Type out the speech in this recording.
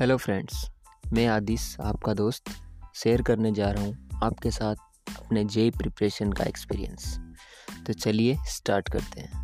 Hello friends मैं आदिश, आपका दोस्त शेयर करने जा रहा हूँ आपके साथ अपने जे प्रिपरेशन का एक्सपीरियंस तो चलिए स्टार्ट करते हैं।